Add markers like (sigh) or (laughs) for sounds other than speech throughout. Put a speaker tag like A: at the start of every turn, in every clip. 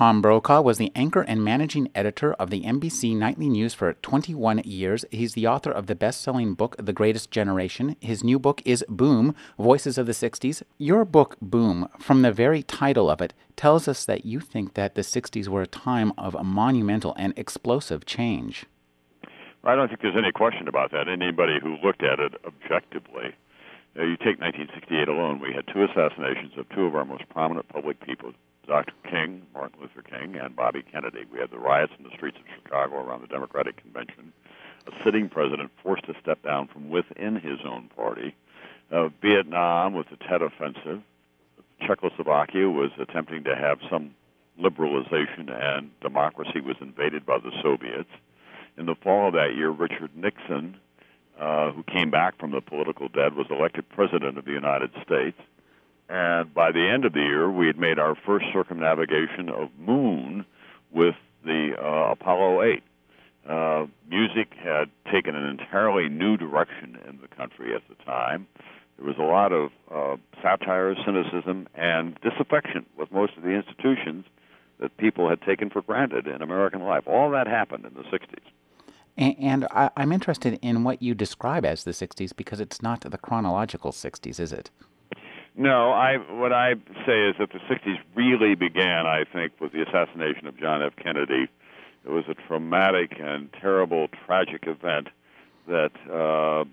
A: Tom Brokaw was the anchor and managing editor of the NBC Nightly News for 21 years. He's the author of the best selling book, The Greatest Generation. His new book is Boom Voices of the 60s. Your book, Boom, from the very title of it, tells us that you think that the 60s were a time of a monumental and explosive change.
B: I don't think there's any question about that. Anybody who looked at it objectively, uh, you take 1968 alone, we had two assassinations of two of our most prominent public people, Dr. King, Martin Luther King, and Bobby Kennedy. We had the riots in the streets of Chicago around the Democratic Convention, a sitting president forced to step down from within his own party, uh, Vietnam with the Tet Offensive, Czechoslovakia was attempting to have some liberalization, and democracy was invaded by the Soviets. In the fall of that year, Richard Nixon, uh, who came back from the political dead, was elected president of the United States. And by the end of the year, we had made our first circumnavigation of Moon with the uh, Apollo 8. Uh, music had taken an entirely new direction in the country at the time. There was a lot of uh, satire, cynicism, and disaffection with most of the institutions that people had taken for granted in American life. All that happened in the 60s.
A: And, I'm interested in what you describe as the 60s because it's not the chronological 60s, is it?
B: No, I what I say is that the 60s really began, I think, with the assassination of John F. Kennedy. It was a traumatic and terrible, tragic event that uh,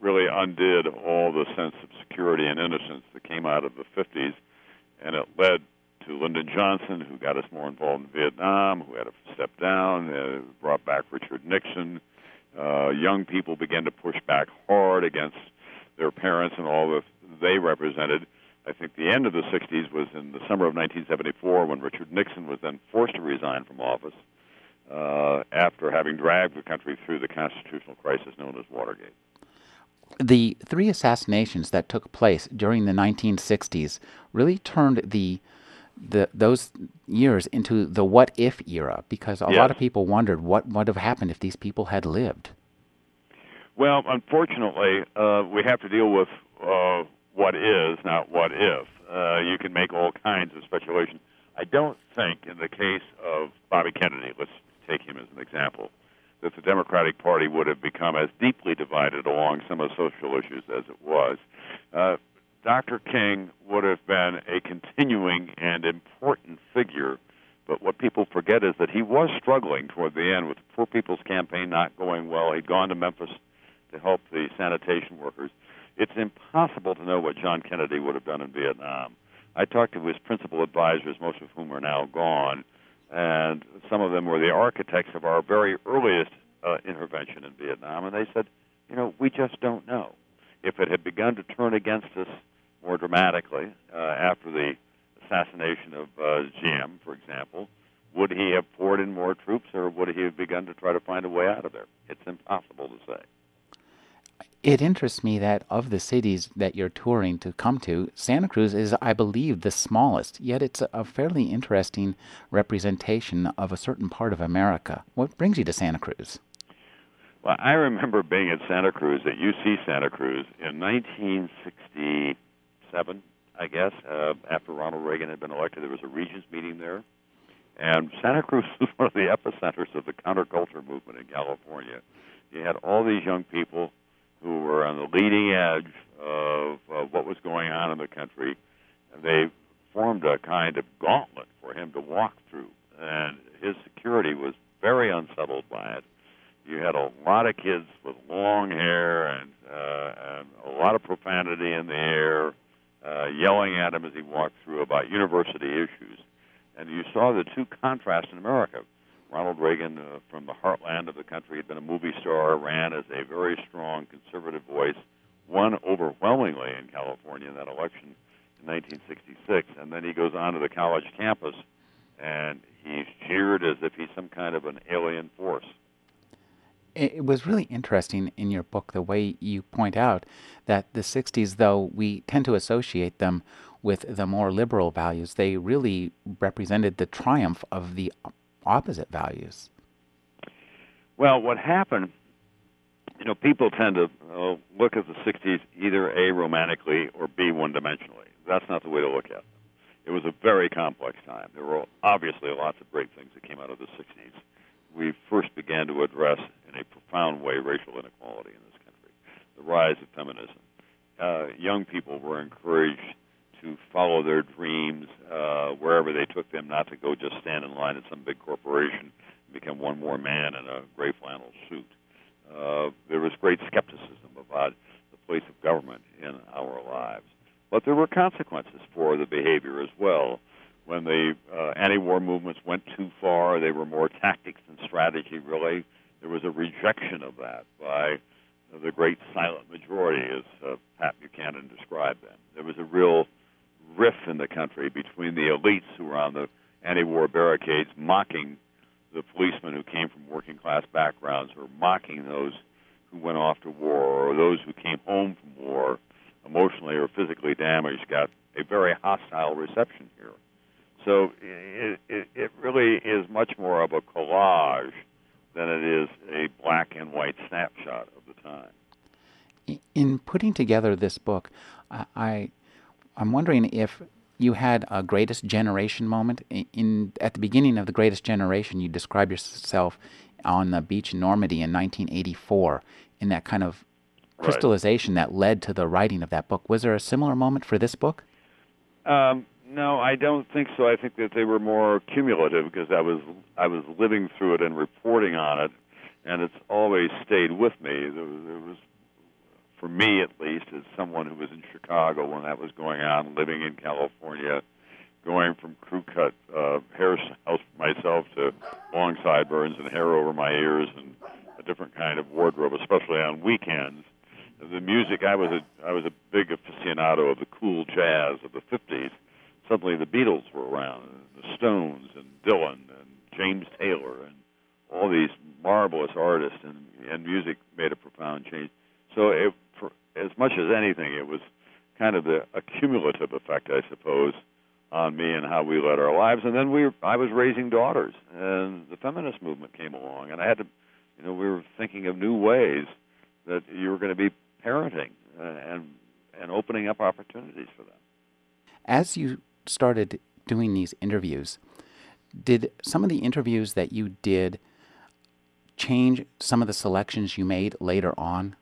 B: really undid all the sense of security and innocence that came out of the 50s, and it led to Lyndon Johnson, who got us more involved in Vietnam, who had to step down, uh, brought back Richard Nixon. Uh, young people began to push back hard against their parents and all that they represented. I think the end of the 60s was in the summer of 1974 when Richard Nixon was then forced to resign from office uh, after having dragged the country through the constitutional crisis known as Watergate.
A: The three assassinations that took place during the 1960s really turned the the those years into the what if era because a
B: yes.
A: lot of people wondered what would have happened if these people had lived.
B: Well, unfortunately, uh, we have to deal with uh, what is, not what if. Uh, you can make all kinds of speculation. I don't think, in the case of Bobby Kennedy, let's take him as an example, that the Democratic Party would have become as deeply divided along some of the social issues as it was. Uh, Dr. King would have been a continuing and important figure, but what people forget is that he was struggling toward the end with the Poor People's Campaign not going well. He'd gone to Memphis to help the sanitation workers it's impossible to know what John Kennedy would have done in Vietnam. I talked to his principal advisors, most of whom are now gone, and some of them were the architects of our very earliest uh, intervention in Vietnam, and they said, you know, we just don't know. If it had begun to turn against us more dramatically uh, after the assassination of uh, Diem, for example, would he have poured in more troops, or would he have begun to try to find a way out of there? It's impossible to say.
A: It interests me that of the cities that you're touring to come to, Santa Cruz is, I believe, the smallest, yet it's a fairly interesting representation of a certain part of America. What brings you to Santa Cruz?
B: Well, I remember being at Santa Cruz, at UC Santa Cruz, in 1967, I guess, uh, after Ronald Reagan had been elected. There was a Regents meeting there. And Santa Cruz (laughs) was one of the epicenters of the counterculture movement in California. You had all these young people who were on the leading edge of, of what was going on in the country, and they formed a kind of gauntlet for him to walk through. And his security was very unsettled by it. You had a lot of kids with long hair and, uh, and a lot of profanity in the air, uh, yelling at him as he walked through about university issues. And you saw the two contrasts in America. Ronald Reagan, uh, from the heartland of the country, had been a movie star, ran as a very strong conservative voice, won overwhelmingly in California in that election in 1966, and then he goes on to the college campus and he's cheered as if he's some kind of an alien force.
A: It was really interesting in your book the way you point out that the 60s, though we tend to associate them with the more liberal values, they really represented the triumph of the opposite values.
B: Well, what happened, you know, people tend to uh, look at the 60s either A, romantically, or B, one dimensionally. That's not the way to look at it. It was a very complex time. There were obviously lots of great things that came out of the 60s. We first began to address in a profound way racial inequality in this country, the rise of feminism. Uh, young people were encouraged to follow their dreams uh, wherever they took them, not to go just stand in line at some big corporation and become one more man in a gray flannel suit. Uh, there was great skepticism about the place of government in our lives. But there were consequences for the behavior as well. When the uh, anti-war movements went too far, they were more tactics than strategy. Really, there was a rejection of that by the great silent majority, as uh, Pat Buchanan described them. There was a real rift in the country between the elites who were on the anti-war barricades, mocking the policemen who came from working class backgrounds, or mocking those who went off to war, or those who came home from war emotionally or physically damaged got a very hostile reception here. So it, it, it really is much more of a collage than it is a black and white snapshot of the time.
A: In putting together this book, I, I'm wondering if you had a greatest generation moment. In at the beginning of the greatest generation, you describe yourself on the beach in Normandy in 1984 in that kind of crystallization right. that led to the writing of that book. Was there a similar moment for this book?
B: Um, no, I don't think so. I think that they were more cumulative because I was I was living through it and reporting on it, and it's always stayed with me. There was, there was for me at least, as someone who was in Chicago when that was going on, living in California, going from crew cut uh, hairstyles for myself to long sideburns and hair over my ears and a different kind of wardrobe, especially on weekends the music. I was a I was a big aficionado of the cool jazz of the '50s. Suddenly, the Beatles were around, and the Stones, and Dylan, and James Taylor, and all these marvelous artists, and and music made a profound change. So, it, as much as anything, it was kind of the accumulative effect, I suppose, on me and how we led our lives. And then we, were, I was raising daughters, and the feminist movement came along, and I had to, you know, we were thinking of new ways that you were going to be parenting and and opening up opportunities for them.
A: As you started doing these interviews, did some of the interviews that you did change some of the selections you made later on?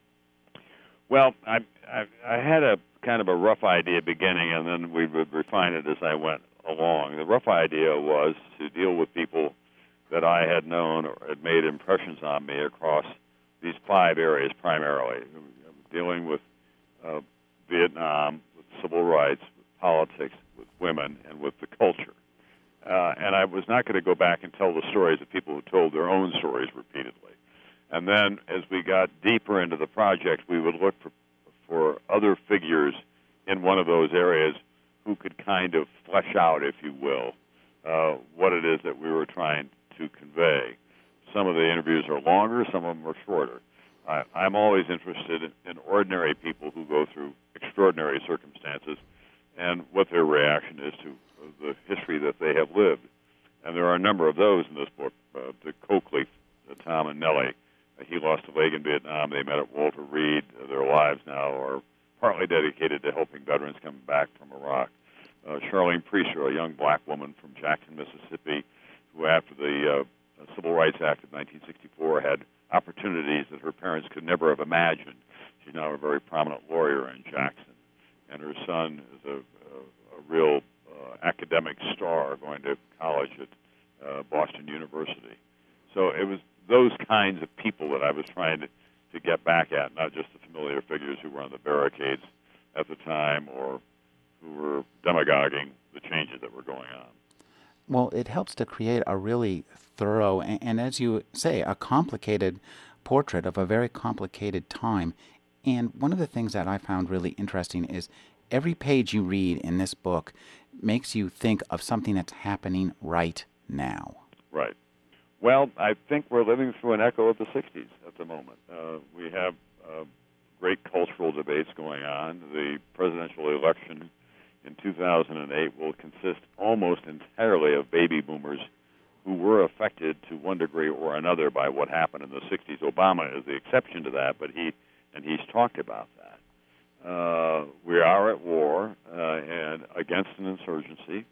B: Well, I, I, I had a kind of a rough idea beginning, and then we would refine it as I went along. The rough idea was to deal with people that I had known or had made impressions on me across these five areas primarily dealing with uh, Vietnam, with civil rights, with politics, with women, and with the culture. Uh, and I was not going to go back and tell the stories of people who told their own stories repeatedly. And then, as we got deeper into the project, we would look for for other figures in one of those areas who could kind of flesh out, if you will, uh, what it is that we were trying to convey. Some of the interviews are longer, some of them are shorter. I, I'm always interested in, in ordinary people who go through extraordinary circumstances and what their reaction is to the history that they have lived. And there are a number of those in this book. Uh, the Coakley, uh, Tom and Nellie, he lost a leg in Vietnam. They met at Walter Reed. Their lives now are partly dedicated to helping veterans come back from Iraq. Uh, Charlene Priester, a young black woman from Jackson, Mississippi, who after the uh, Civil Rights Act of 1964 had opportunities that her parents could never have imagined. She's now a very prominent lawyer in Jackson, and her son is a, a, a real uh, academic star going to college at uh, Boston University. So it was those kinds of people that I was trying to, to get back at, not just the familiar figures who were on the barricades at the time or who were demagoguing the changes that were going on.
A: Well, it helps to create a really thorough and, and, as you say, a complicated portrait of a very complicated time. And one of the things that I found really interesting is every page you read in this book makes you think of something that's happening right now.
B: Right. Well, I think we're living through an echo of the 60s at the moment. Uh, we have uh, great cultural debates going on. The presidential election in 2008 will consist almost entirely of baby boomers who were affected to one degree or another by what happened in the 60s. Obama is the exception to that, but he and he's talked about that. Uh, we are at war uh, and against an insurgency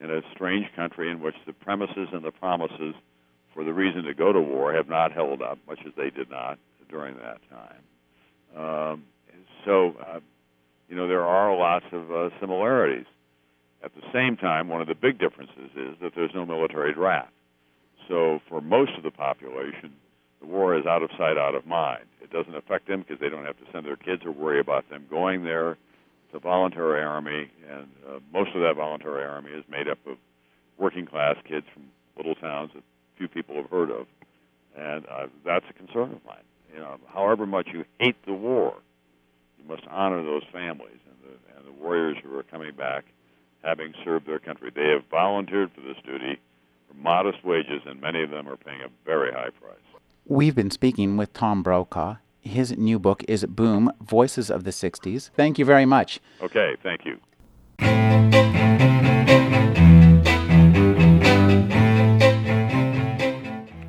B: in a strange country in which the premises and the promises for the reason to go to war have not held up, much as they did not during that time. Um, so, uh, you know, there are lots of uh, similarities. At the same time, one of the big differences is that there's no military draft. So, for most of the population, the war is out of sight, out of mind. It doesn't affect them because they don't have to send their kids or worry about them going there. It's a voluntary army, and uh, most of that voluntary army is made up of working class kids from little towns that few people have heard of, and uh, that's a concern of mine. You know, however much you hate the war, you must honor those families and the, and the warriors who are coming back, having served their country. They have volunteered for this duty for modest wages, and many of them are paying a very high price.
A: We've been speaking with Tom Brokaw. His new book is Boom Voices of the 60s. Thank you very much.
B: Okay, thank you.